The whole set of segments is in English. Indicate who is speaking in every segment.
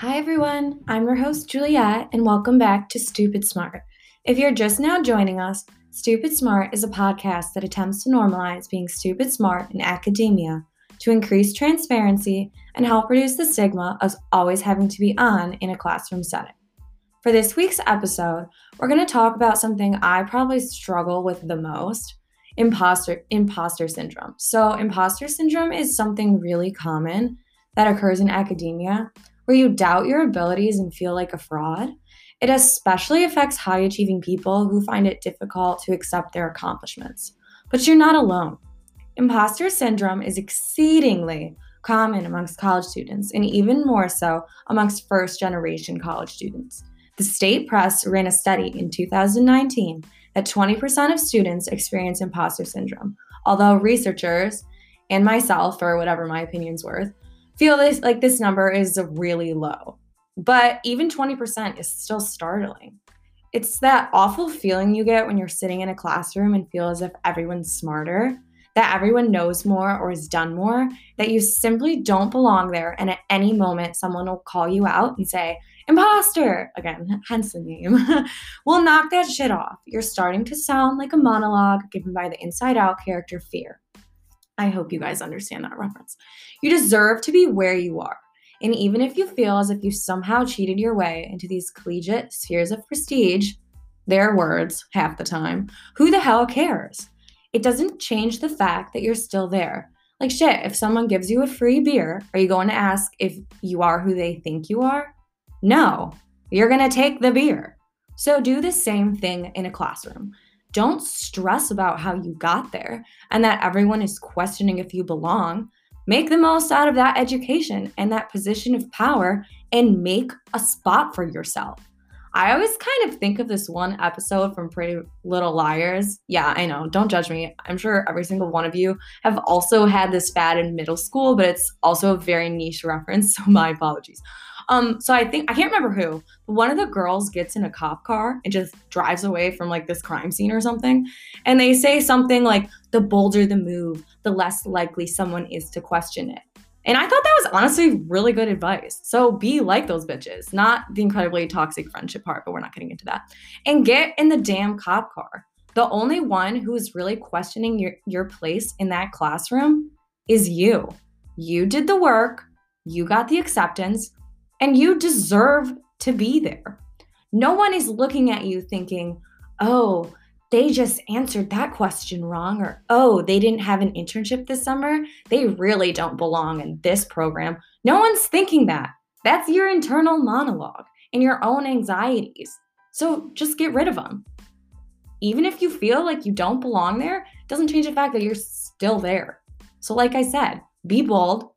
Speaker 1: Hi, everyone. I'm your host, Juliet, and welcome back to Stupid Smart. If you're just now joining us, Stupid Smart is a podcast that attempts to normalize being stupid smart in academia to increase transparency and help reduce the stigma of always having to be on in a classroom setting. For this week's episode, we're going to talk about something I probably struggle with the most imposter imposter syndrome. So, imposter syndrome is something really common that occurs in academia where you doubt your abilities and feel like a fraud. It especially affects high achieving people who find it difficult to accept their accomplishments. But you're not alone. Imposter syndrome is exceedingly common amongst college students and even more so amongst first generation college students. The state press ran a study in 2019 that 20% of students experience imposter syndrome, although researchers and myself, or whatever my opinion's worth, feel this like this number is really low. But even 20% is still startling. It's that awful feeling you get when you're sitting in a classroom and feel as if everyone's smarter, that everyone knows more or has done more, that you simply don't belong there. And at any moment, someone will call you out and say, Imposter! Again, hence the name. we'll knock that shit off. You're starting to sound like a monologue given by the inside out character Fear. I hope you guys understand that reference. You deserve to be where you are. And even if you feel as if you somehow cheated your way into these collegiate spheres of prestige, their words half the time, who the hell cares? It doesn't change the fact that you're still there. Like shit, if someone gives you a free beer, are you going to ask if you are who they think you are? No, you're going to take the beer. So do the same thing in a classroom. Don't stress about how you got there and that everyone is questioning if you belong. Make the most out of that education and that position of power and make a spot for yourself. I always kind of think of this one episode from Pretty Little Liars. Yeah, I know. Don't judge me. I'm sure every single one of you have also had this fad in middle school, but it's also a very niche reference, so my apologies. Um, so I think I can't remember who, but one of the girls gets in a cop car and just drives away from like this crime scene or something. And they say something like, the bolder the move, the less likely someone is to question it. And I thought that was honestly really good advice. So be like those bitches, not the incredibly toxic friendship part, but we're not getting into that. And get in the damn cop car. The only one who is really questioning your, your place in that classroom is you. You did the work, you got the acceptance, and you deserve to be there. No one is looking at you thinking, oh, they just answered that question wrong, or oh, they didn't have an internship this summer. They really don't belong in this program. No one's thinking that. That's your internal monologue and your own anxieties. So just get rid of them. Even if you feel like you don't belong there, doesn't change the fact that you're still there. So, like I said, be bold,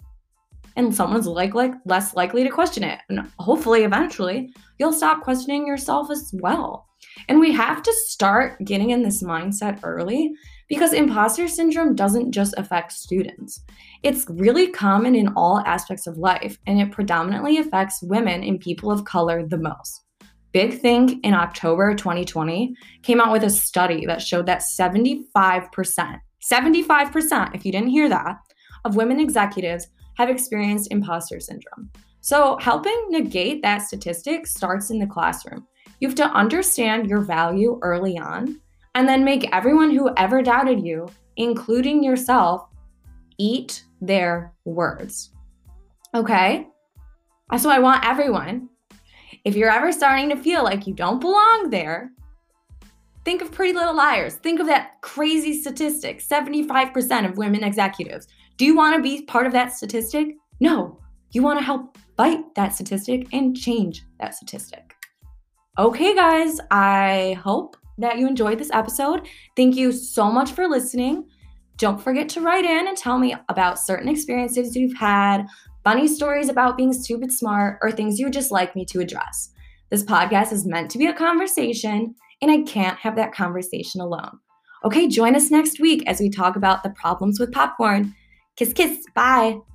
Speaker 1: and someone's like like less likely to question it. And hopefully eventually you'll stop questioning yourself as well. And we have to start getting in this mindset early because imposter syndrome doesn't just affect students. It's really common in all aspects of life and it predominantly affects women and people of color the most. Big Think in October 2020 came out with a study that showed that 75%, 75%, if you didn't hear that, of women executives have experienced imposter syndrome. So, helping negate that statistic starts in the classroom. You have to understand your value early on and then make everyone who ever doubted you, including yourself, eat their words. Okay? So, I want everyone, if you're ever starting to feel like you don't belong there, think of Pretty Little Liars. Think of that crazy statistic 75% of women executives. Do you want to be part of that statistic? No. You want to help fight that statistic and change that statistic. Okay, guys, I hope that you enjoyed this episode. Thank you so much for listening. Don't forget to write in and tell me about certain experiences you've had, funny stories about being stupid smart, or things you would just like me to address. This podcast is meant to be a conversation, and I can't have that conversation alone. Okay, join us next week as we talk about the problems with popcorn Kiss, kiss. Bye.